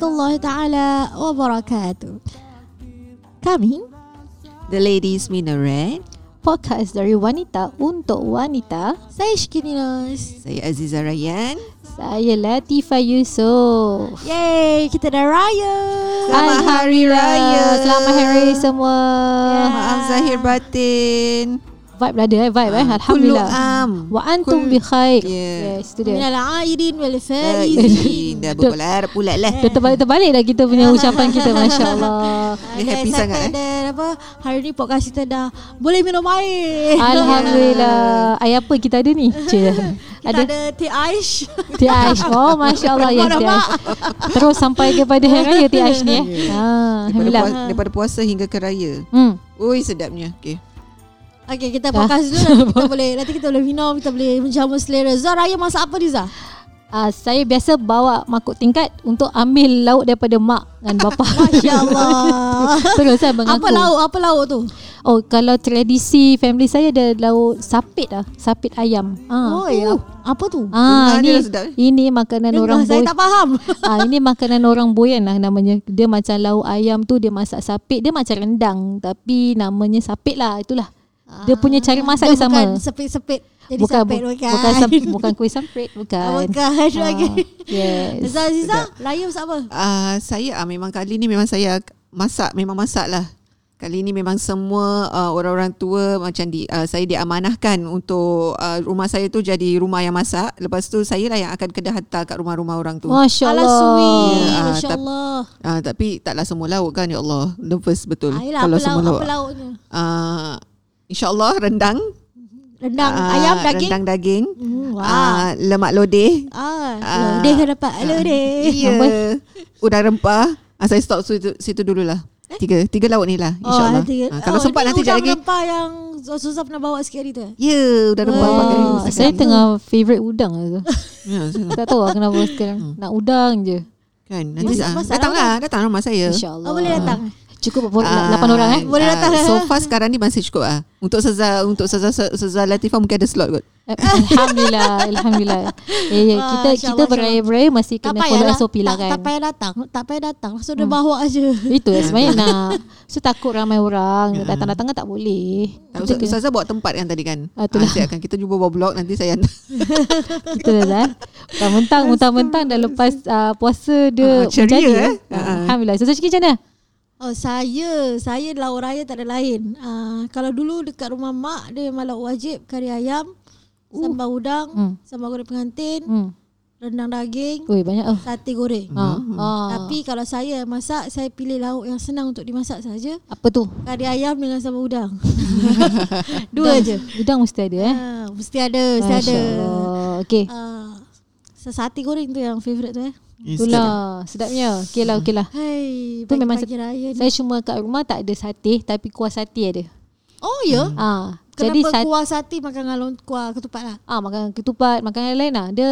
warahmatullahi taala wabarakatuh. Kami The Ladies Minaret podcast dari wanita untuk wanita. Saya Shkininos. Saya Aziza Rayyan Saya Latifah Yusof. Yeay, kita dah raya. Selamat Hari Raya. Selamat Hari Raya semua. Maaf Zahir batin Vibe dah ada eh, vibe eh. Ah, Alhamdulillah. kullu am. Wa antum Kul- bi khair. Yeah. Yes, itu dia. Minal aidin wal faizin. Faizin Dah berpular pula lah Dah terbalik-terbalik dah kita punya ucapan kita Masya Allah Dia happy sangat, eh? ada apa hari ni podcast kita dah boleh minum air. Alhamdulillah Air apa kita ada ni? Cik. Kita ada, ada teh aish. Teh Aish Oh Masya Allah Yes Teh Aish Terus sampai kepada Hari Raya Teh Aish ni eh ha, daripada, puasa, daripada puasa hingga ke raya hmm. Ui sedapnya Okay Okey, kita podcast dulu nanti kita boleh nanti kita boleh minum, kita boleh menjamu selera. Zah raya masak apa ni Zah? uh, Saya biasa bawa makuk tingkat Untuk ambil lauk daripada mak dan bapa Masya-Allah. Terus saya mengaku apa lauk? Apa lauk tu? Oh kalau tradisi family saya ada lauk sapit lah Sapit ayam Oh, ah. ya. Apa tu? Ah, Dengar dia ini dah sedap, eh? ini makanan Dengar, orang saya boy. tak faham. ah, ini makanan orang boyan lah namanya. Dia macam lauk ayam tu dia masak sapit, dia macam rendang tapi namanya sapit lah itulah. Dia punya cara masak dia, sama. Bukan sepit-sepit. Jadi bukan bu- bukan. bukan sam- bukan kuih sampit bukan. Ah, Bukan. Ah, Okey. yes. Zah Aziza, raya masak apa? uh, Saya uh, memang kali ni memang saya masak Memang masak lah Kali ni memang semua uh, orang-orang tua macam di uh, saya diamanahkan untuk uh, rumah saya tu jadi rumah yang masak. Lepas tu saya lah yang akan kena hantar kat rumah-rumah orang tu. Masya Allah. sweet. Ya, ah, Masya-Allah. Uh, tapi taklah semua lauk kan ya Allah. Nervous betul. Ayolah, Kalau apa semua lauk, lauk. apa lauknya? Uh, InsyaAllah rendang. Rendang, Ah, ayam, daging. Rendang daging. Hmm, wah. Ah, lemak lodeh. Ah, Ah. lodeh kan dapat lodeh. Ya. Udang rempah. Ah, saya stop situ, situ dululah. Tiga tiga lauk ni lah insyaAllah. nanti, Ah, kalau oh, sempat nanti udang sekejap lagi. rempah yang Susah pernah bawa sikit hari tu. eh? Ya, udang rempah Oh, pakai. Saya tengah favourite udang lah tu. Ya, Tak tahu lah kenapa sekarang. Nak udang je. kan nanti ah, datanglah, datang rumah saya. InsyaAllah. Oh, boleh datang. Cukup berapa- Ah, lapan orang eh? Boleh datang. So far sekarang ni masih cukup ah. Untuk Seza untuk Seza Seza Latifah mungkin ada slot kot. Eh, Alhamdulillah Alhamdulillah eh, Kita Masya kita Allah, beraya-beraya Masih Tak kena payah follow lah. SOP lah tak, kan tak payah datang. Tak payah datang. Langsung dia Hmm. bawa aja. Itu lah sebenarnya nak So takut ramai orang Datang-datang kan tak boleh Tak, Kita kena- Ustazah bawa tempat kan tadi kan. Ah, itulah. Ah, siapkan kita cuba bawa blog nanti saya hantar. Kita dah lah Mentang-mentang Mentang-mentang dah lepas uh, Puasa dia Ah, ceria, menjadi, eh. Ah, Alhamdulillah So Cik macam mana? Oh saya Saya lauk raya tak ada lain. Uh, Kalau dulu dekat rumah mak Dia memang lauk wajib Kari ayam Sambal udang Hmm. Sambal goreng pengantin Hmm. Rendang daging Ui banyak oh. Sate goreng. Hmm. ah. Tapi kalau saya masak Saya pilih lauk yang senang untuk dimasak saja. Apa tu? Kari ayam dengan sambal udang. Dua Udang- je. Udang mesti ada eh? Ah, Mesti ada Mesti Masya ada. Allah. Uh, Sate goreng tu yang favourite tu eh? Itulah Sedapnya. Okay lah okay lah. Hai Tu memang pagi-pagi raya ni. Saya cuma kat rumah tak ada sate Tapi kuah sate ada. Oh ya? Ah, Kenapa Jadi sate kuah sate makan dengan kuah ketupat lah? Ah makan ketupat, makan yang lain lah. Dia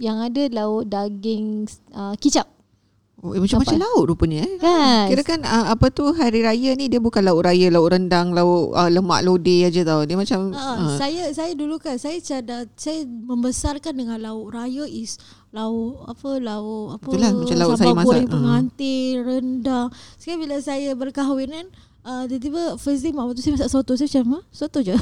yang ada lauk daging uh, kicap. Eh, macam-macam Nampak? lauk rupanya eh. Kan? Kira kan uh, apa tu hari raya ni dia bukan lauk raya, lauk rendang, lauk uh, lemak lodeh aja tau. Dia macam Uh, uh, saya saya dulu kan saya cada saya membesarkan dengan lauk raya is lauk apa lauk apa Itulah, macam lauk saya masak. goreng Ah. pengantin rendang. Sekarang bila saya berkahwin kan uh, tiba-tiba first day mak waktu saya masak soto saya macam ha? soto je.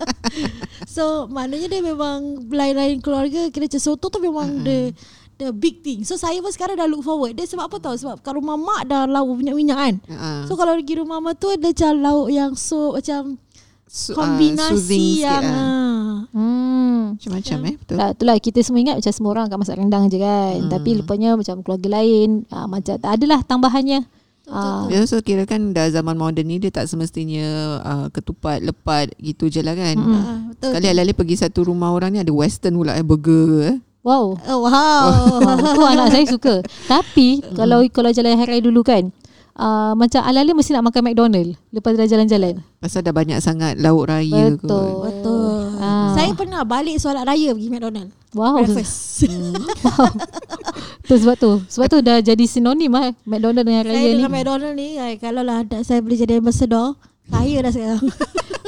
so maknanya dia memang lain-lain keluarga kira macam soto tu memang the the big thing. So saya pun sekarang dah look forward. Dia sebab apa tahu? Sebab kat rumah mak dah lauk minyak-minyak kan. uh, So kalau pergi rumah mak tu ada macam lauk yang so macam su- kombinasi sikit yang lah. ah. Hmm. Macam-macam eh betul. Tak, itulah kita semua ingat macam semua orang akan masak rendang je kan. Hmm. Tapi rupanya macam keluarga lain ah, macam tak adalah tambahannya. Ah, Ya, so kira kan dah zaman moden ni dia tak semestinya uh, ketupat, lepat gitu je lah kan. Mm-mm. Ah, betul. Sekali alih-alih pergi satu rumah orang ni ada western pula eh burger eh. Wow. Oh, wow. tu anak saya suka. Tapi kalau kalau jalan hari raya dulu kan, uh, macam ala-ala mesti nak makan McDonald lepas dah jalan-jalan. Pasal dah banyak sangat lauk raya Betul. kot. Betul. Ah. Saya pernah balik solat raya pergi McDonald. Wow. Breakfast. tu sebab tu. Sebab tu dah jadi sinonim lah McDonald dengan saya raya ni. dengan McDonald ni ay, kalau lah ada saya boleh jadi ambassador, kaya dah sekarang.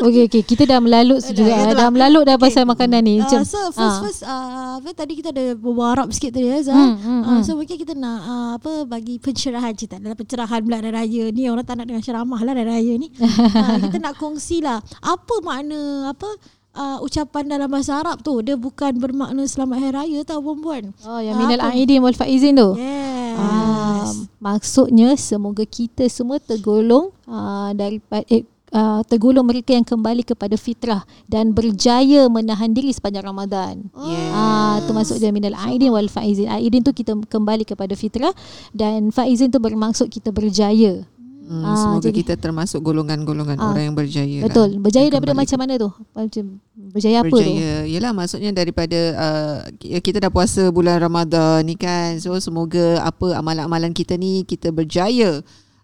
Okey okey kita dah melalut Dah, juga. itulah. Dah melalut dah pasal Okay. makanan ni. Uh, Macam so first ah. first uh, apa tadi kita ada berbual Arab sikit tadi ya Zah. Hmm, hmm, Uh, so mungkin kita nak uh, apa bagi pencerahan cerita dalam pencerahan bulan raya ni orang tak nak dengar ceramah lah hari raya ni. uh, kita nak kongsi lah apa makna apa uh, ucapan dalam bahasa Arab tu dia bukan bermakna selamat hari raya tau perempuan. Oh yang Ah, minal aidin wal faizin tu. Yes. Ah, maksudnya semoga kita semua tergolong uh, daripada eh, uh, tergolong mereka yang kembali kepada fitrah dan berjaya menahan diri sepanjang Ramadan. Yes. Ah, tu maksud dia minal aidin wal faizin. Aidin tu kita kembali kepada fitrah dan faizin tu bermaksud kita berjaya. Hmm, Ah, semoga jadi- kita termasuk golongan-golongan Ah, orang yang berjaya. Betul. lah. Berjaya daripada macam mana tu? Macam berjaya apa tu? berjaya. Yalah maksudnya daripada uh, kita dah puasa bulan Ramadan ni kan. So semoga apa amalan-amalan kita ni kita berjaya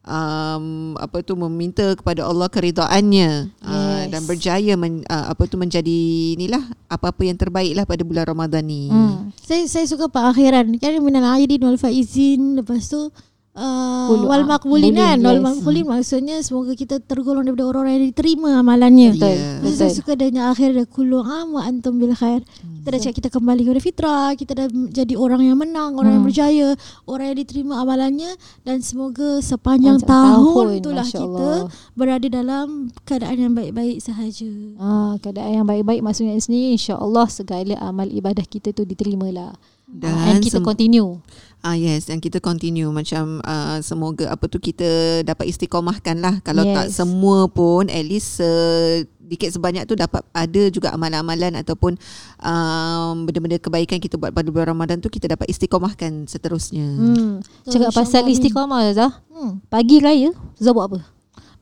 um, apa tu meminta kepada Allah keridaannya uh, Yes. dan berjaya men, uh, apa tu menjadi inilah apa-apa yang terbaik lah pada bulan Ramadan ni. Hmm. Saya saya suka perakhiran kan minal aidin wal faizin lepas tu Uh, Kulu- wal ah, makbulin kan wal yes. makbulin maksudnya semoga kita tergolong daripada orang-orang yang diterima amalannya Betul. Yeah. Saya suka dengan akhir dia kullu am wa antum bil khair. Kita dah cakap kita kembali kepada fitrah, kita dah jadi orang yang menang, orang yang Hmm. berjaya, orang yang diterima amalannya dan semoga sepanjang Panjang tahun, tahun, itulah Masya kita Allah. berada dalam keadaan yang baik-baik sahaja. Ah, keadaan yang baik-baik maksudnya sendiri insya-Allah segala amal ibadah kita tu diterimalah. Dan And kita sem- continue. Ah yes, yang kita continue macam uh, semoga apa tu kita dapat istiqomahkan lah. Kalau yes. tak semua pun at least sedikit sebanyak tu dapat ada juga amalan-amalan ataupun um, benda-benda kebaikan kita buat pada bulan Ramadan tu kita dapat istiqomahkan seterusnya. Hmm. Cakap pasal istiqamah Zah. Hmm. Pagi raya Zah buat apa?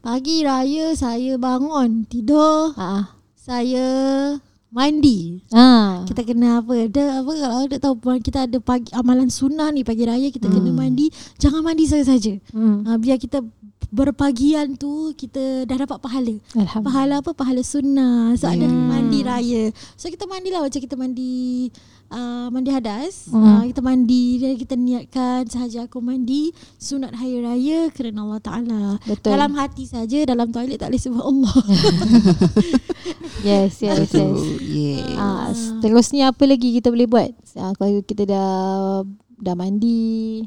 Pagi raya saya bangun, tidur, Ah. saya mandi. Ah. Kita kena apa? Ada apa kalau ada tahu kita ada pagi amalan sunnah ni pagi raya kita kena Hmm. mandi. Jangan mandi saja-saja. Hmm. Ha, biar kita berpagian tu kita dah dapat pahala. Pahala apa? Pahala sunnah. So ada Hmm. mandi raya. So kita mandilah macam kita mandi uh, mandi hadas. Hmm. Uh, kita mandi dan kita niatkan sahaja aku mandi sunat hari raya kerana Allah Taala. Betul. Dalam hati saja, dalam toilet tak boleh sebab Allah. Yes, yes, yes. Yeah. Ah, seterusnya apa lagi kita boleh buat? Ah, kalau kita dah dah mandi,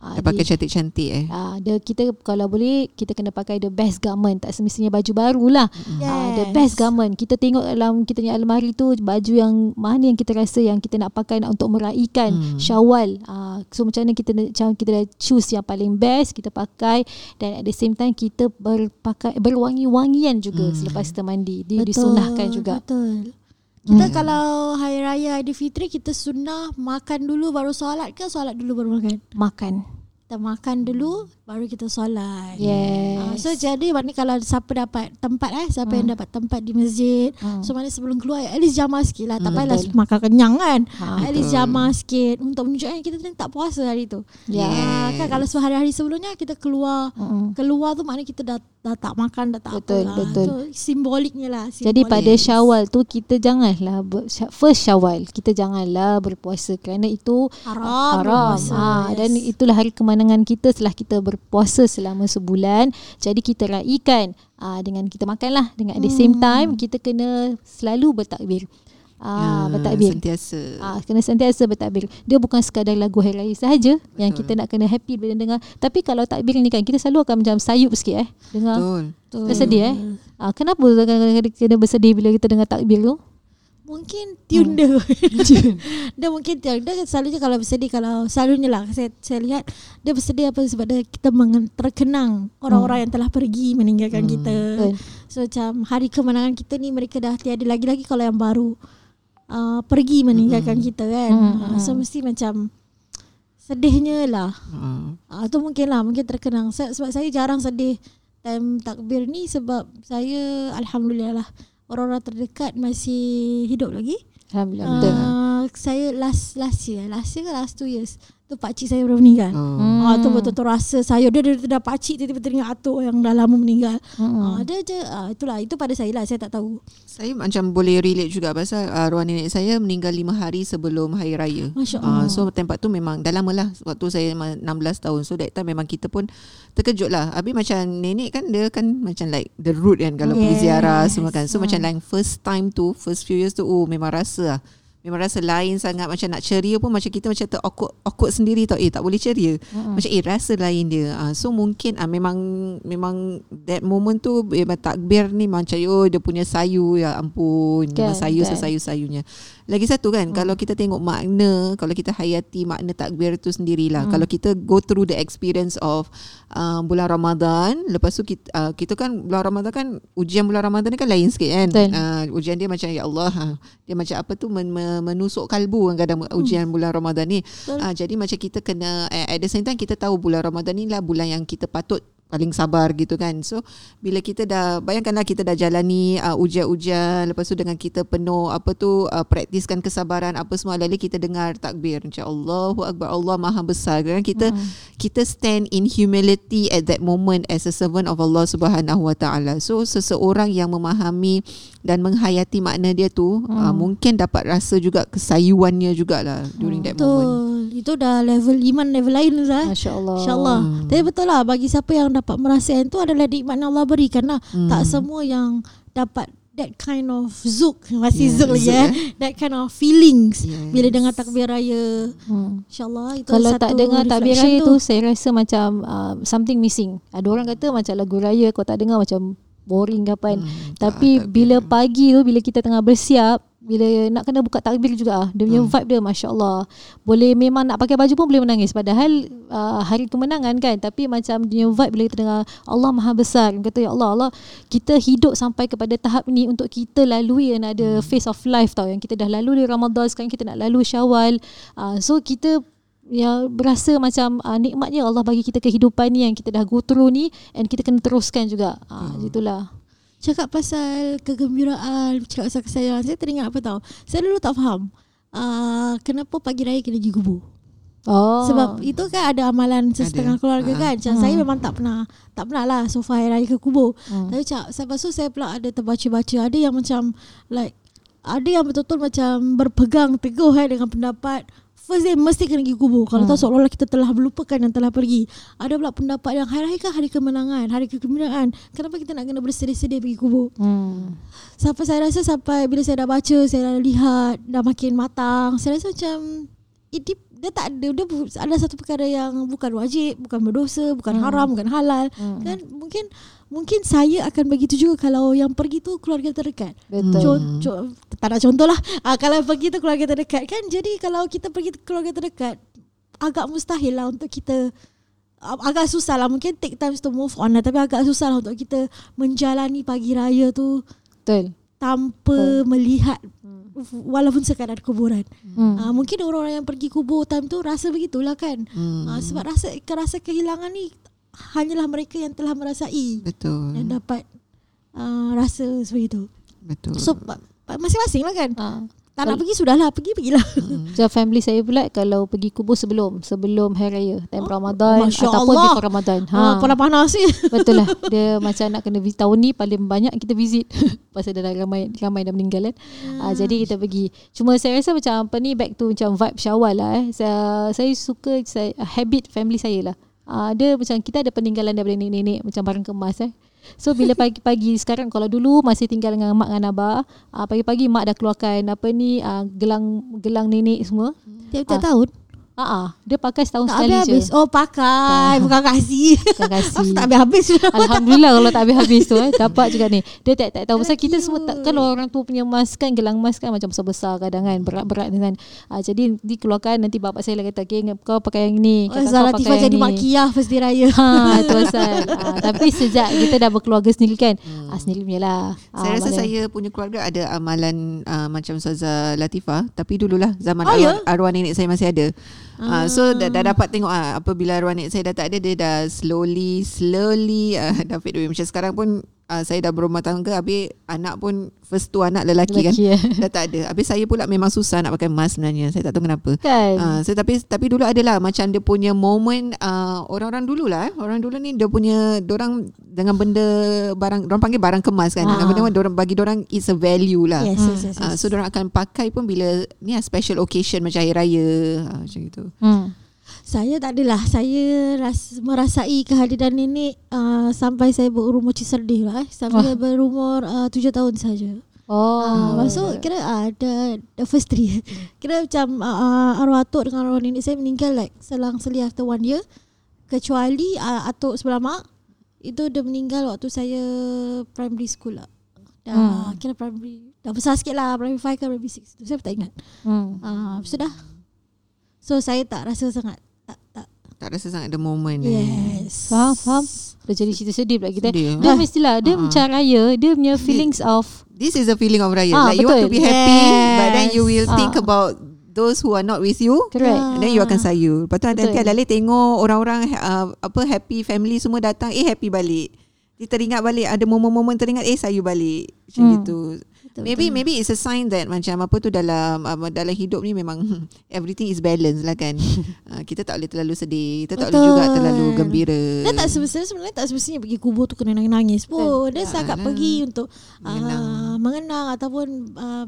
ah, Dah pakai cantik-cantik eh. Ah, dia kita kalau boleh kita kena pakai the best garment. Tak semestinya baju baru lah. Ah, the Yes. best garment. Kita tengok dalam kita punya almari tu baju yang mana yang kita rasa yang kita nak pakai nak untuk meraihkan Hmm. Syawal. Ah, so macam mana kita macam kita dah choose yang paling best kita pakai dan at the same time kita berpakai berwangi-wangian juga Hmm. selepas kita mandi. Dia disunahkan juga. Betul. Kita Hmm. kalau hari raya Aidilfitri kita sunnah makan dulu baru solat ke solat dulu baru makan? Makan. Kita makan dulu baru kita solat. Yes. Ah, so jadi maknanya kalau siapa dapat tempat eh siapa yang dapat tempat di masjid Hmm. so mana sebelum keluar at least jamah sikit lah tak Hmm, payahlah betul. makan kenyang kan Ha, at least jamah sikit untuk menunjukkan kita ni tak puasa hari tu Ya. Ah, kan kalau sehari-hari sebelumnya kita keluar Mm-mm. keluar tu maknanya kita dah dah tak makan dah tak Betul, apa lah. betul. so, simboliknya lah Jadi simbolik. pada Syawal tu kita janganlah ber, first Syawal kita janganlah berpuasa kerana itu haram haram. berpuasa, Ha, yes. dan itulah hari kemenangan kita setelah kita berpuasa selama sebulan. Jadi kita raikan ah, dengan kita makanlah dengan at the same Hmm. time kita kena selalu bertakbir. Ah, Ya, bertakbir. Sentiasa. Ah, kena sentiasa bertakbir. Dia bukan sekadar lagu hari raya sahaja yang kita nak kena happy bila dengar. Tapi kalau takbir ni kan kita selalu akan macam sayup sikit eh dengar. Betul. Bersedih eh. Ah, kenapa kadang-kadang kena bersedih bila kita dengar takbir tu? Mungkin tune dia Dia mungkin tune Dia selalunya kalau bersedih Kalau selalunya lah. Saya, saya lihat Dia bersedih apa Sebab dia, kita mengen, terkenang Orang-orang yang telah pergi Meninggalkan Hmm. kita. Betul. So macam Hari kemenangan kita ni Mereka dah tiada Lagi-lagi kalau yang baru uh, Pergi meninggalkan kita kan? Hmm, uh, So mesti macam Sedihnya lah. Ah. uh, Tu mungkin lah Mungkin terkenang. Sebab saya jarang sedih Time takbir ni Sebab saya Alhamdulillah lah Orang-orang terdekat Masih hidup lagi. Alhamdulillah. Uh, uh, saya last last year, last year ke last two years tu pak cik saya baru meninggal. Hmm. Ah tu betul-betul rasa saya dia dia, dia dah pak cik tiba-tiba teringat atuk yang dah lama meninggal. Hmm. Ah dia je ah, itulah itu pada saya lah saya tak tahu. Saya macam boleh relate juga pasal uh, arwah nenek saya meninggal lima hari sebelum hari raya. Uh, Allah. so tempat tu memang dah lama lah Waktu saya ma- 16 tahun So that time memang kita pun Terkejut lah Habis macam nenek kan Dia kan macam like The root kan Kalau pergi Yes. ziarah semua kan So Hmm. macam like first time tu First few years tu Oh memang rasa lah Memang rasa lain sangat Macam nak ceria pun Macam kita macam ter awkward, sendiri tau. Eh tak boleh ceria. Mm-mm. Macam eh rasa lain dia. Uh, So mungkin uh, Memang Memang That moment tu Memang takbir ni Macam oh dia punya sayu. Ya ampun. Memang Kan, sayu kan. sesayu-sayunya Lagi satu kan Hmm. Kalau kita tengok makna Kalau kita hayati makna takbir tu sendirilah Hmm. Kalau kita go through the experience of uh, Bulan Ramadan Lepas tu kita, uh, kita kan Bulan Ramadan kan Ujian bulan Ramadan ni kan lain sikit kan Betul. uh, Ujian dia macam Ya Allah ha, Dia macam apa tu men, men, Menusuk kalbu kan kadang Ujian bulan Ramadan ni Betul. uh, Jadi macam kita kena At the same time kita tahu Bulan Ramadan ni lah Bulan yang kita patut paling sabar gitu kan. So bila kita dah bayangkanlah kita dah jalani uh, ujian-ujian lepas tu dengan kita penuh apa tu uh, praktiskan kesabaran apa semua lalu kita dengar takbir macam Allahu akbar Allah Maha besar kan kita Hmm. kita stand in humility at that moment as a servant of Allah Subhanahu wa taala. So seseorang yang memahami dan menghayati makna dia tu Hmm. uh, mungkin dapat rasa juga kesayuannya jugalah during that moment. Betul. Itu dah level iman level lain Ustaz. Masya Allah. InsyaAllah. Hmm. Tapi betul lah bagi siapa yang dapat merasakan tu adalah nikmat yang Allah berikan lah. Hmm. Tak semua yang dapat that kind of zuk masih Yeah, zuk lagi zuk, eh. eh. That kind of feelings Yes. bila dengar takbir raya. Hmm. InsyaAllah itu Kalau satu tak dengar takbir raya tu saya rasa macam uh, something missing. Ada orang kata macam lagu raya kau tak dengar macam boring ke apa kan. Hmm, Tapi tak, bila pagi tu bila kita tengah bersiap bila nak kena buka takbir juga ah. Dia punya Hmm. vibe dia masya-Allah. Boleh memang nak pakai baju pun boleh menangis padahal uh, hari kemenangan kan tapi macam dia punya vibe bila kita dengar Allah Maha Besar kata ya Allah Allah kita hidup sampai kepada tahap ni untuk kita lalui another phase of life tau yang kita dah lalu di Ramadan sekarang kita nak lalu Syawal. Uh, so kita ya berasa macam uh, nikmatnya Allah bagi kita kehidupan ni yang kita dah go through ni and kita kena teruskan juga. Ah uh, itulah. Cakap pasal kegembiraan, cakap pasal kesayangan. Saya teringat apa tahu. Saya dulu tak faham. Uh, kenapa pagi raya kena pergi kubur? Oh. Sebab itu kan ada amalan sesetengah Ada. keluarga Ha. kan. Macam Hmm. saya memang tak pernah tak pernah lah so far hari raya ke kubur. Hmm. Tapi cak lepas tu saya pula ada terbaca-baca ada yang macam like ada yang betul-betul macam berpegang teguh eh dengan pendapat first day mesti kena pergi kubur. Kalau Hmm. tahu seolah-olah kita telah melupakan yang telah pergi. Ada pula pendapat yang hari raya kan hari kemenangan, hari kegembiraan. Kenapa kita nak kena bersedih-sedih pergi kubur? Hmm. Sampai saya rasa sampai bila saya dah baca, saya dah lihat, dah makin matang, saya rasa macam it, deep- dia tak ada dia ada satu perkara yang bukan wajib, bukan berdosa, bukan Hmm. haram, bukan halal. Hmm. Kan mungkin mungkin saya akan begitu juga kalau yang pergi tu keluarga terdekat. Betul. Con, co- tak nak contoh lah. Ah, kalau pergi tu keluarga terdekat kan. Jadi kalau kita pergi keluarga terdekat agak mustahil lah untuk kita agak susah lah mungkin take times to move on lah tapi agak susah lah untuk kita menjalani pagi raya tu Betul. tanpa melihat walaupun sekadar kuburan. Hmm. Uh, mungkin orang-orang yang pergi kubur time tu rasa begitulah kan. Hmm. Uh, sebab rasa rasa kehilangan ni hanyalah mereka yang telah merasai betul. dan dapat uh, rasa seperti itu. Betul. So masing-masing lah kan. Tak nak pergi sudahlah, pergi pergilah. Hmm. So family saya pula kalau pergi kubur sebelum sebelum hari raya, time Oh, Ramadan Masya ataupun Allah. before Ramadan. Ha. Uh, panas-panas ni. Betul lah Dia macam nak kena visit Tahun ni paling banyak kita visit Pasal dah ramai Ramai dah meninggal kan Hmm. uh, Jadi kita pergi Cuma saya rasa macam Apa ni Back to macam vibe syawal lah eh. saya, saya suka saya, Habit family saya lah uh, Dia macam Kita ada peninggalan daripada nenek-nenek Macam barang kemas eh So bila pagi-pagi sekarang kalau dulu masih tinggal dengan mak dengan abah, uh, pagi-pagi mak dah keluarkan apa ni uh, gelang gelang nenek semua. Tiap-tiap Ah. tahun. Ah uh dia pakai setahun Tak sekali habis-habis. je. Oh pakai. Tak. Bukan kasih. Bukan kasih. tak habis-habis. Alhamdulillah kalau tak habis-habis tu eh. Dapat juga ni. Dia tak tak tahu pasal kita semua tak kalau orang tu punya emas kan gelang emas kan macam besar-besar kadang kan berat-berat kan. Ah, jadi dikeluarkan nanti bapak saya lah kata okay, kau pakai yang ni. Oh, kau Zara pakai yang jadi ni." mak kiyah first day raya. Ha, tu pasal. Ah, tapi sejak kita dah berkeluarga sendiri kan. Ah, sendiri punya lah. Ah, Saya rasa saya punya keluarga ada amalan uh, macam Ustazah Latifah tapi dululah zaman Oh, arwah, ya? arwah nenek saya masih ada. Uh, so dah, dah dapat tengok ah apabila nenek saya dah tak ada dia dah slowly slowly uh, David Dwi macam sekarang pun uh, saya dah berumah tangga habis anak pun first tu anak lelaki, kan. Lelaki, ya. Dah tak ada. Habis saya pula memang susah nak pakai mask sebenarnya. Saya tak tahu kenapa. Kan? Uh, saya tapi tapi dulu adalah macam dia punya moment uh, orang-orang dulu lah eh. Orang dulu ni dia punya orang dengan benda barang orang panggil barang kemas kan. Ah. benda orang bagi orang it's a value lah. Yes, yes, yes, Uh, yes. so orang akan pakai pun bila ni lah special occasion macam hari raya uh, macam itu. Hmm. Saya tak adalah. Saya ras, merasai kehadiran nenek uh, sampai saya berumur ciserdih lah. Eh. Sampai Wah. berumur uh, tujuh tahun saja. Oh. Ah, masuk kira ah, the, the first three. Kira macam uh, arwah atuk dengan arwah nenek saya meninggal like selang seling after one year. Kecuali uh, atuk sebelah mak itu dia meninggal waktu saya primary school lah. Dah Hmm. kira primary dah besar sikit lah primary 5 ke primary 6 tu saya tak ingat. Hmm. Uh, sudah. So saya tak rasa sangat tak rasa sangat the moment eh. yes. Faham, faham. Dah jadi cerita sedih pula kita. Sedih. Dia mestilah dia Ah. macam raya, dia punya feelings of This is a feeling of raya. Ah, like you want to betul. be happy but then you Yes. will think Ah. about those who are not with you. correct. Ah. And then you akan sayu. Lepas tu Betul. nanti Adalih tengok orang-orang uh, apa happy family semua datang, eh happy balik. Dia teringat balik ada momen-momen teringat eh sayu balik. Macam Hmm. gitu. Betul, maybe betul. maybe it's a sign that macam apa tu dalam uh, dalam hidup ni memang everything is balance lah kan. uh, kita tak boleh terlalu sedih, kita tak boleh juga terlalu gembira. Dia tak semestinya sebenarnya tak semestinya pergi kubur tu kena nangis pun. Dia setakat Alah. pergi untuk Mengenang. mengenang, uh, mengenang ataupun uh,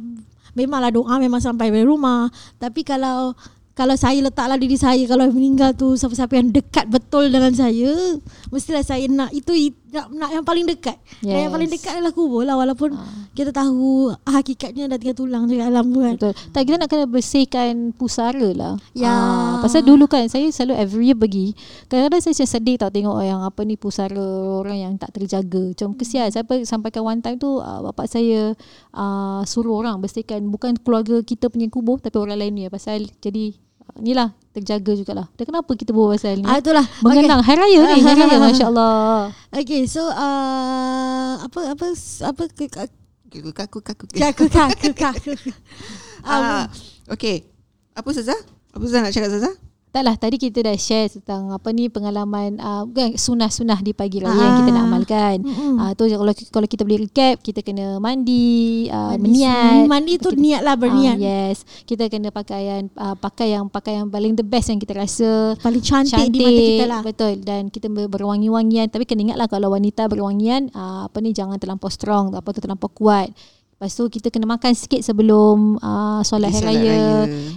memanglah doa memang sampai dari rumah. Tapi kalau kalau saya letaklah diri saya kalau meninggal tu siapa-siapa yang dekat betul dengan saya, mestilah saya nak itu i- nak, nak yang paling dekat. Yes. Yang paling dekat adalah kubur lah walaupun Ah. kita tahu hakikatnya dah tinggal tulang je alam tu kan. Betul. Tak kita nak kena bersihkan pusara lah. Ya. Ah, pasal dulu kan saya selalu every year pergi. Kadang-kadang saya sedih tau tengok yang apa ni pusara orang yang tak terjaga. Macam kesian. Saya sampai sampaikan one time tu uh, bapak saya uh, suruh orang bersihkan bukan keluarga kita punya kubur tapi orang lain ni pasal jadi ni lah terjaga jugalah. Dan kenapa kita buat pasal ni? Ah itulah. Mengenang hari raya ni, hari raya masya-Allah. Okay, so uh, apa apa apa Kaku kaku kaku. kaku kaku kaku. Ah, okay. Apa Ustazah? Apa Ustazah nak cakap Ustazah? Taklah tadi kita dah share tentang apa ni pengalaman uh, bukan sunah-sunah di pagi raya Ah. yang kita nak amalkan. Mm-mm. Ah tu kalau kalau kita boleh recap kita kena mandi, uh, Mandi meniat. sunyi. Mandi tu Kita- niat lah berniat. Ah, yes. Kita kena pakaian uh, pakai yang pakai yang paling the best yang kita rasa Paling cantik, di mata kita lah. Betul dan kita ber- berwangi-wangian tapi kena ingatlah kalau wanita berwangian uh, apa ni jangan terlampau strong apa tu terlampau kuat. Lepas tu kita kena makan sikit sebelum uh, solat Pergi hari raya. raya.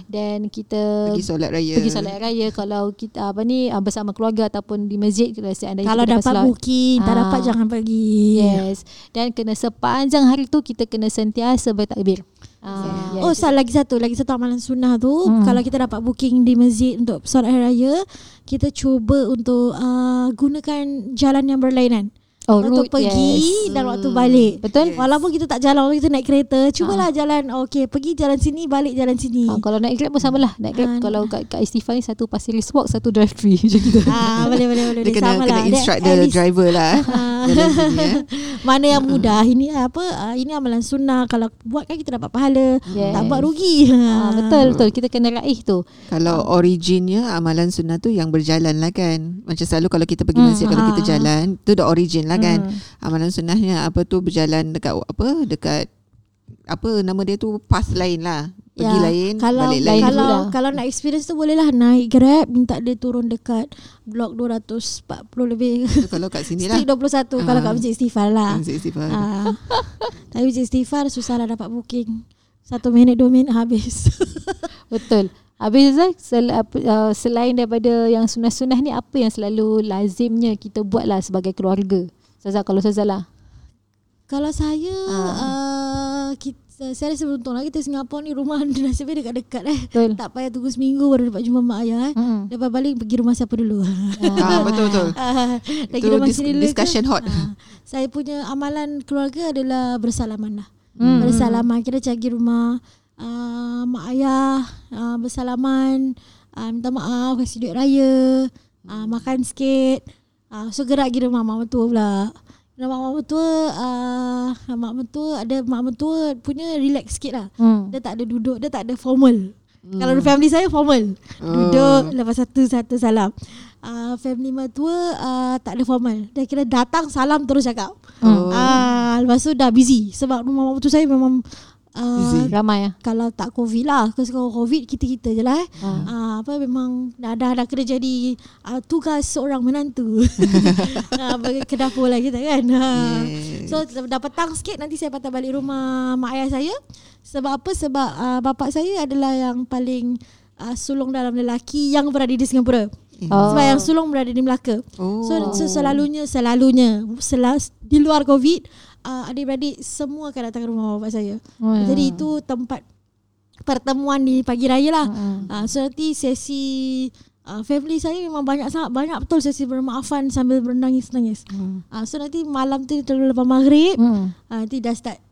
dan kita Pergi solat raya. pergi solat raya kalau kita apa ni uh, bersama keluarga ataupun di masjid kita seandainya Kalau kita dapat solat. booking, tak Ah. dapat jangan pergi. Yes. Dan kena sepanjang hari tu kita kena sentiasa bertakbir. Ah, yes. Oh, sal lagi satu, lagi satu amalan sunnah tu, Hmm. kalau kita dapat booking di masjid untuk solat hari raya, kita cuba untuk uh, gunakan jalan yang berlainan. Oh, waktu route, pergi yes. dan waktu Hmm. balik. Betul? Yes. Walaupun kita tak jalan, walaupun kita naik kereta, cubalah jalan okey, pergi jalan sini, balik jalan sini. Ah, kalau naik Grab pun sama lah Naik Grab Ah, Kalau kat, kat Istighfar ni Satu Pasir Ris Walk Satu drive free Macam gitu Ah, boleh boleh boleh. Dia kena, sama kena lah. instruct the least- driver lah. Ah. Jalan sini, eh. Mana yang mudah ini apa ah, ini amalan sunnah kalau buat kan kita dapat pahala Yes. tak buat rugi ah, Betul betul Kita kena raih tu Kalau originnya amalan sunnah tu yang berjalan lah kan. Macam selalu kalau kita pergi Hmm, masjid kalau ah. kita jalan, tu the origin lah kan. Hmm. Amalan sunnahnya apa tu berjalan dekat apa dekat apa nama dia tu path lain lah. Pergi Ya, lain, kalau balik lain kalau juga. kalau nak experience tu bolehlah naik Grab minta dia turun dekat blok 240 lebih Tu kalau kat sini lah. Street 21 kalau Ah. kat Masjid Istighfar lah Masjid Istighfar. ah. Tapi Masjid Istighfar susah lah dapat booking Satu minit dua minit habis Betul Habis Zaz, sel, uh, selain daripada yang sunah-sunah ni apa yang selalu lazimnya kita buat lah sebagai keluarga? Zaza kalau Zaza lah. Kalau saya Ah. uh, kita, Saya rasa beruntung lah Kita Singapura ni rumah nasibnya dekat-dekat eh Betul. Tak payah tunggu seminggu baru dapat jumpa mak ayah eh. Hmm. Lepas balik pergi rumah siapa dulu Ah, betul betul. Ah, Lagi Itu rumah dis- sini dulu ke? discussion hot. Ah, Saya punya amalan keluarga adalah bersalaman lah Hmm. Bersalaman Kita cari rumah uh, Mak ayah uh, Bersalaman uh, Minta maaf Kasih duit raya uh, Makan sikit uh, So gerak pergi rumah mak mertua pula Rumah mak mertua uh, Mak mertua Ada mak mertua Punya relax sikit lah Hmm. Dia tak ada duduk Dia tak ada formal Hmm. Kalau family saya formal. Duduk lepas satu satu salam. Uh, family mertua uh, tak ada formal. Dia kira datang salam terus cakap. Oh. Ah, lepas tu dah busy sebab rumah mak mertua saya memang uh. Ramai ya. kalau tak covid lah Kalau covid kita-kita je lah eh. Ha. Ah, apa memang dah dah, dah kena jadi uh, tugas seorang menantu. bagi ke dapur lah kita kan. Ah. Yes. So dah petang sikit nanti saya patah balik rumah mak ayah saya. Sebab apa? Sebab uh, bapak saya adalah yang paling uh, sulung dalam lelaki yang berada di Singapura. Oh. Sebab yang sulung berada di Melaka. Oh. So, so selalunya selalunya selas, di luar covid uh, adik-beradik semua akan datang ke rumah bapak saya. Oh, ya. Jadi itu tempat pertemuan di pagi raya lah. Mm-mm. Uh, so nanti sesi uh, family saya memang banyak sangat banyak betul sesi bermaafan sambil bernangis-nangis. Hmm. Uh, so nanti malam tu terlalu lepas maghrib Hmm. uh, nanti dah start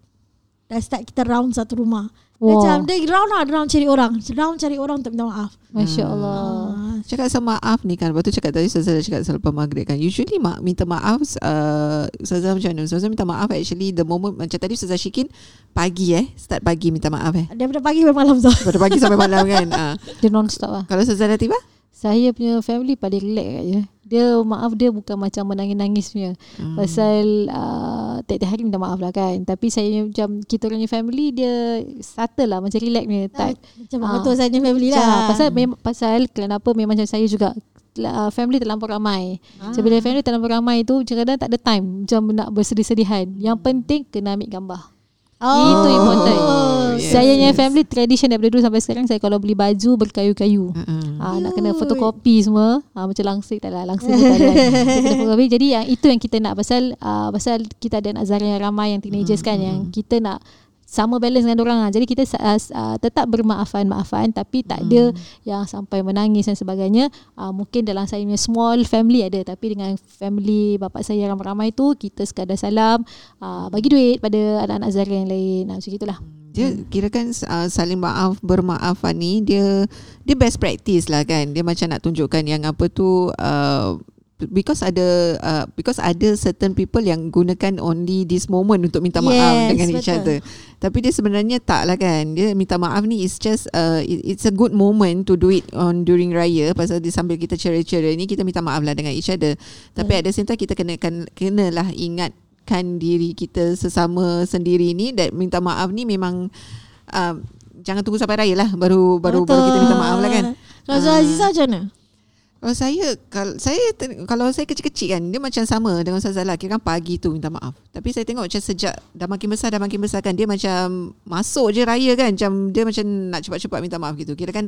dah start kita round satu rumah. Wow. Macam dia round lah round cari orang. Round cari orang untuk minta maaf. Masya Allah. Uh, Cakap sama maaf ni kan Lepas tu cakap tadi Ustazah dah cakap selepas maghrib kan Usually mak, minta maaf uh, Ustazah macam mana Ustazah minta maaf actually The moment Macam tadi Ustazah Syikin Pagi eh Start pagi minta maaf eh daripada pagi sampai malam tu. Pada pagi sampai malam kan uh. Dia non-stop lah. Kalau Ustazah dah tiba Saya punya family paling relax kat je. Dia maaf dia bukan macam menangis-nangis punya. Hmm. Pasal uh, tiap-tiap hari minta maaf lah kan. Tapi saya macam kita orang punya family dia subtle lah macam relax punya. Tak, Macam mak Ah. mertua saya punya family lah. lah. Pasal mem- pasal kenapa memang macam saya juga uh, family terlampau ramai. Ah. So bila family terlampau ramai tu kadang-kadang tak ada time macam nak bersedih-sedihan. Yang penting kena ambil gambar. Itu important. yes, saya punya yes. family tradition daripada dulu sampai sekarang saya kalau beli baju berkayu-kayu. uh-uh. Ah, nak kena fotokopi semua ah, Macam langsir tak lah Langsir tak ada Dia kena fotokopi Jadi yang itu yang kita nak Pasal ah, pasal kita ada anak Zara yang ramai Yang teenagers kan Yang kita nak sama balance dengan orang lah. Jadi kita uh, uh, tetap bermaafan-maafan tapi tak ada yang sampai menangis dan sebagainya. Uh, mungkin dalam saya punya small family ada tapi dengan family bapak saya ramai-ramai tu kita sekadar salam, uh, bagi duit pada anak-anak Zara yang lain. Uh, macam itulah. Dia kira kan uh, saling maaf bermaafan ni dia dia best practice lah kan. Dia macam nak tunjukkan yang apa tu uh, because ada uh, because ada certain people yang gunakan only this moment untuk minta maaf Yes, dengan each betul. other. Tapi dia sebenarnya tak lah kan. Dia minta maaf ni is just uh, it- it's a good moment to do it on during raya pasal dia sambil kita ceria-ceria ni kita minta maaf lah dengan each other. Tapi Hmm. at the same time kita kena kan kenalah ingatkan diri kita sesama sendiri ni that minta maaf ni memang uh, jangan tunggu sampai raya lah baru baru baru kita minta maaf lah kan. Zah Aziza macam mana? Kalau saya kalau saya kalau saya kecil-kecil kan dia macam sama dengan Ustaz Zala kira kan pagi tu minta maaf. Tapi saya tengok macam sejak dah makin besar dah makin besar kan dia macam masuk je raya kan macam dia macam nak cepat-cepat minta maaf gitu. Kira kan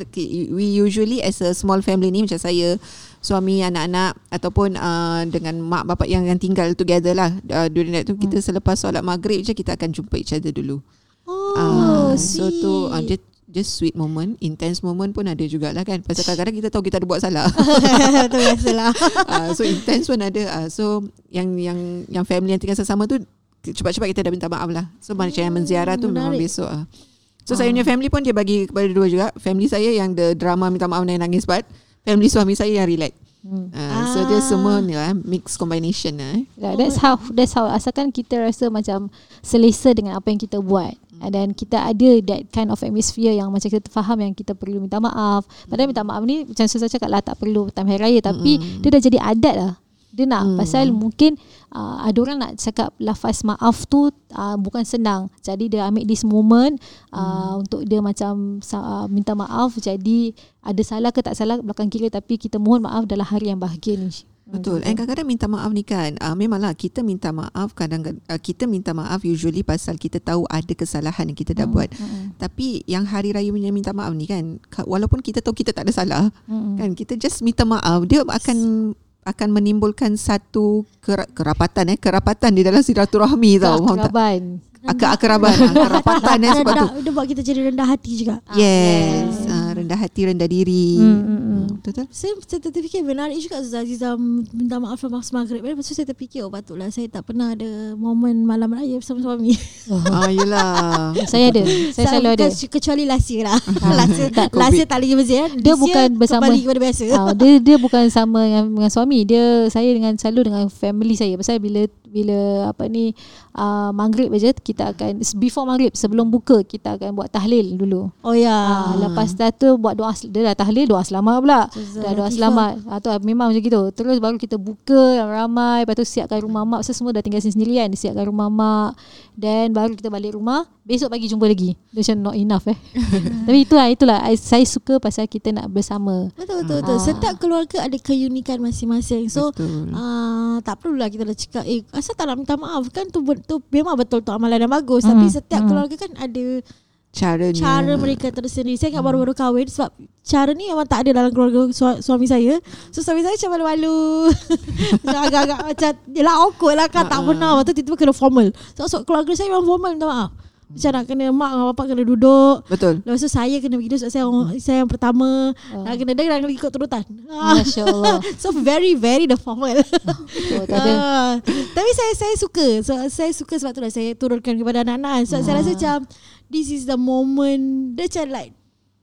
we usually as a small family ni macam saya suami anak-anak ataupun uh, dengan mak bapak yang yang tinggal together lah uh, during that tu kita selepas solat maghrib je kita akan jumpa each other dulu. Oh, Ah, so tu uh, dia just sweet moment, intense moment pun ada jugalah kan. Pasal kadang-kadang kita tahu kita ada buat salah. Itu biasalah. uh, so intense pun ada. Uh, so yang yang yang family yang tinggal sesama tu cepat-cepat kita dah minta maaf lah. So macam yang menziarah tu memang besok ah. So saya punya family pun dia bagi kepada dua juga. Family saya yang the drama minta maaf dan nangis part. Family suami saya yang relax. Hmm. Uh, so dia semua ni lah mix combination lah. Eh. Yeah, that's how that's how asalkan kita rasa macam selesa dengan apa yang kita buat. And then kita ada that kind of atmosphere yang macam kita faham yang kita perlu minta maaf. Padahal minta maaf ni macam saya cakap lah tak perlu time hari raya tapi dia dah jadi adat lah. Dia nak Hmm. pasal mungkin uh, ada orang nak cakap lafaz maaf tu uh, bukan senang. Jadi dia ambil this moment uh, untuk dia macam uh, minta maaf jadi ada salah ke tak salah belakang kiri tapi kita mohon maaf dalam hari yang bahagia ni. Betul. And kadang-kadang minta maaf ni kan, uh, memanglah kita minta maaf kadang-kadang uh, kita minta maaf usually pasal kita tahu ada kesalahan yang kita dah buat. Mm-mm. Tapi yang hari raya punya minta maaf ni kan, ka- walaupun kita tahu kita tak ada salah, Mm-mm. kan kita just minta maaf, dia akan akan menimbulkan satu ker- kerapatan eh, kerapatan di dalam silaturahmi tau. Faham tak? Keakraban. Akar-akaraban, ah, kerapatan eh sebab tu. dia buat kita jadi rendah hati juga. Yes, uh, rendah hati, rendah diri. Hmm, hmm, hmm. Hmm, Betul tak? Saya, saya terfikir menarik juga Zah Aziza minta maaf lepas maghrib. Lepas tu saya terfikir oh patutlah saya tak pernah ada momen malam raya bersama suami. Ah, yelah. Saya ada. Saya selalu ada. Kecuali last year lah. last year, Tak, last year tak lagi masjid. Ah. Dia bukan bersama- Kembali kepada biasa. Ah, dia dia bukan sama dengan, dengan suami. Dia saya dengan selalu dengan family saya. Pasal bila bila apa ni uh, maghrib aja kita akan before maghrib sebelum buka kita akan buat tahlil dulu. Oh ya. Ah, lepas dah tu buat doa dia dah tahlil doa selamat pula. Dah doa selamat. Ah tu memang macam gitu. Terus baru kita buka yang ramai lepas tu siapkan rumah mak Pasal semua dah tinggal sini sendiri kan. Siapkan rumah mak dan baru kita balik rumah. Besok pagi jumpa lagi. Macam not enough eh. Tapi itulah itulah I, saya suka pasal kita nak bersama. Betul betul betul. Setiap keluarga ada keunikan masing-masing. So Betul. uh, tak perlulah kita dah cakap eh asal tak nak minta maaf kan tu tu memang betul tu amalan yang bagus tapi Hmm, setiap hmm. keluarga kan ada Caranya. cara mereka tersendiri. Saya ingat baru-baru kahwin sebab cara ni memang tak ada dalam keluarga su- suami saya. So suami saya macam malu-malu. macam agak-agak macam yelah awkward lah kan tak pernah. Lepas tu tiba-tiba kena formal. So, so keluarga saya memang formal minta maaf. Macam nak kena mak dengan bapak kena duduk. Betul. Lepas tu saya kena begitu sebab saya, orang- saya yang pertama. Oh. Nak kena dia nak kena ikut turutan. Masya Allah. so very very the formal. Oh. Ah, tapi saya saya suka. So, saya suka sebab tu lah saya turunkan kepada anak-anak. So, saya rasa macam this is the moment. Dia macam like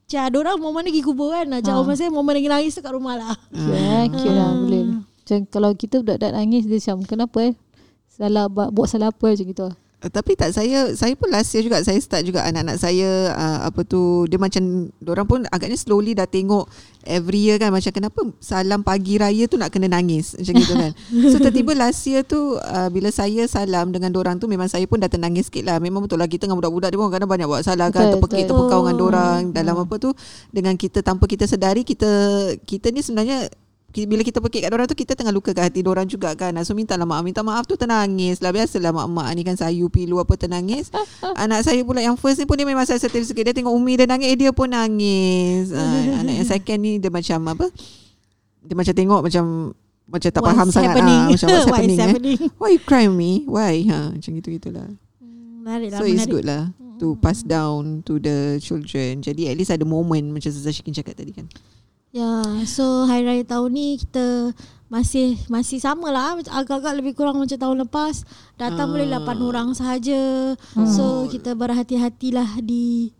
macam ada orang momen lagi kubur kan. Macam Ah. orang saya momen lagi nangis tu kat rumah lah. Cute eh, cute lah boleh. Macam kalau kita budak-budak nangis dia macam kenapa eh? Salah buat, buat salah apa macam gitu. Uh, Tapi tak saya saya pun last year juga saya start juga anak-anak saya uh, apa tu dia macam orang pun agaknya slowly dah tengok every year kan macam kenapa salam pagi raya tu nak kena nangis macam gitu kan. So tiba-tiba last year tu uh, bila saya salam dengan orang tu memang saya pun dah tenangis sikit lah. Memang betul lah kita dengan budak-budak dia pun kadang banyak buat salah kan Betul, terpekik betul. terpekau dengan orang dalam apa tu dengan kita tanpa kita sedari kita kita ni sebenarnya bila kita pekik kat orang tu kita tengah luka kat hati orang juga kan. So minta lah maaf. Minta maaf tu tenangis lah. Biasalah mak-mak ni kan sayu pilu apa tenangis anak saya pula yang first ni pun dia memang sensitif sikit. Dia tengok Umi dia nangis eh, dia pun nangis. Uh, anak yang second ni dia macam apa? Dia macam tengok macam macam tak What's faham sangat. Happening? ah, macam what's What is happening, eh? happening? why you cry me why? Ha macam gitu gitulah Menarik lah. so it's good lah to pass down to the children. Jadi at least ada moment macam Zazah Shikin cakap tadi kan Ya, so hari raya tahun ni kita masih masih sama lah. Agak-agak lebih kurang macam tahun lepas. Datang Ah. boleh 8 orang sahaja. So kita berhati-hatilah di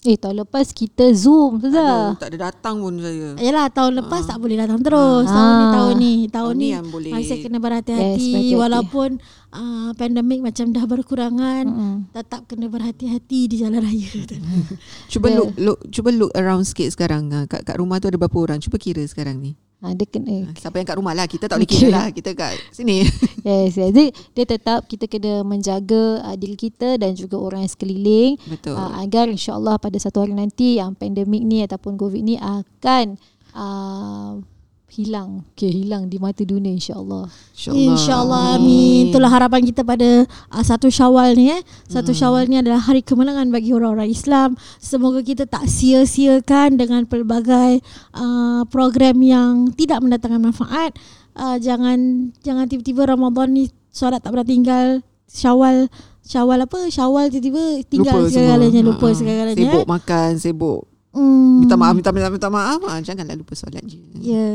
Eh tahun lepas kita zoom saja. tak ada datang pun saya Yalah tahun lepas tak boleh datang terus Ah. tahun ni tahun ni tahun Tahun ni ni yang boleh. masih kena Yes, berhati-hati berhati-hati. walaupun uh, pandemik macam dah berkurangan Mm-mm. tetap kena berhati-hati di jalan raya Cuba Dia- look, look cuba look around sikit sekarang kat, kat rumah tu ada berapa orang cuba kira sekarang ni Ha, dia kena Ah, siapa yang kat rumah lah kita tak boleh Okay. kira lah kita kat sini Yes, yes. Dia, dia tetap kita kena menjaga uh, diri kita dan juga orang yang sekeliling betul uh, agar insyaAllah pada satu hari nanti yang pandemik ni ataupun COVID ni akan uh, hilang. Okay, hilang di mata dunia insyaAllah. InsyaAllah amin. Itulah harapan kita pada uh, satu syawal ni eh. Satu Hmm. syawal ni adalah hari kemenangan bagi orang-orang Islam. Semoga kita tak sia-siakan dengan pelbagai uh, program yang tidak mendatangkan manfaat. Uh, jangan jangan tiba-tiba Ramadan ni solat tak pernah tinggal. Syawal Syawal apa? Syawal tiba-tiba tinggal lupa segala-galanya. Lupa Ah, ah. segala-galanya. sibuk eh. makan sibuk Hmm. minta maaf minta minta, minta maaf ah, janganlah lupa solat je Ya.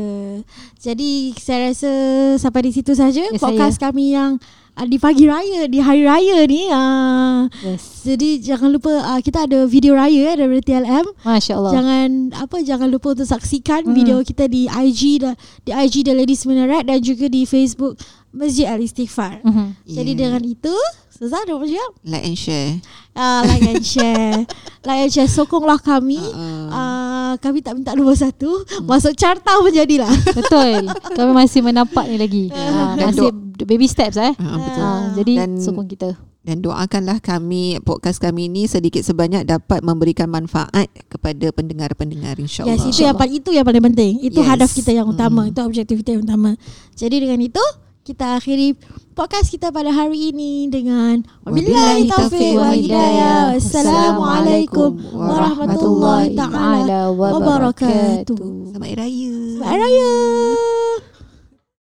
Jadi saya rasa sampai di situ saja Ya, podcast kami yang uh, di pagi raya, di hari raya ni. Uh, Yes. jadi jangan lupa uh, kita ada video raya eh, dari TLM. Masya Allah. Jangan apa jangan lupa untuk saksikan Hmm. video kita di IG da, di IG The Ladies Minaret dan juga di Facebook Masjid Al Istighfar. Mhm. Jadi Yeah. dengan itu, Suzah ada apa siap? like and share Uh, like and share. like and share sokonglah kami. Ah, Uh, kami tak minta nombor satu Masuk carta pun jadilah Betul. Kami masih menampak ni lagi. Ha, Dan masih baby steps eh. ah, betul Ha, jadi Dan- sokong kita. dan doakanlah kami podcast kami ni sedikit sebanyak dapat memberikan manfaat kepada pendengar-pendengar insyaallah Yes, itu yang paling itu yang paling penting. Itu Yes. hadaf kita yang utama, Hmm. itu objektif kita yang utama. Jadi dengan itu kita akhiri podcast kita pada hari ini dengan wabillahi taufiq wal hidayah. Wassalamualaikum warahmatullahi taala wabarakatuh. Selamat Raya Selamat Raya.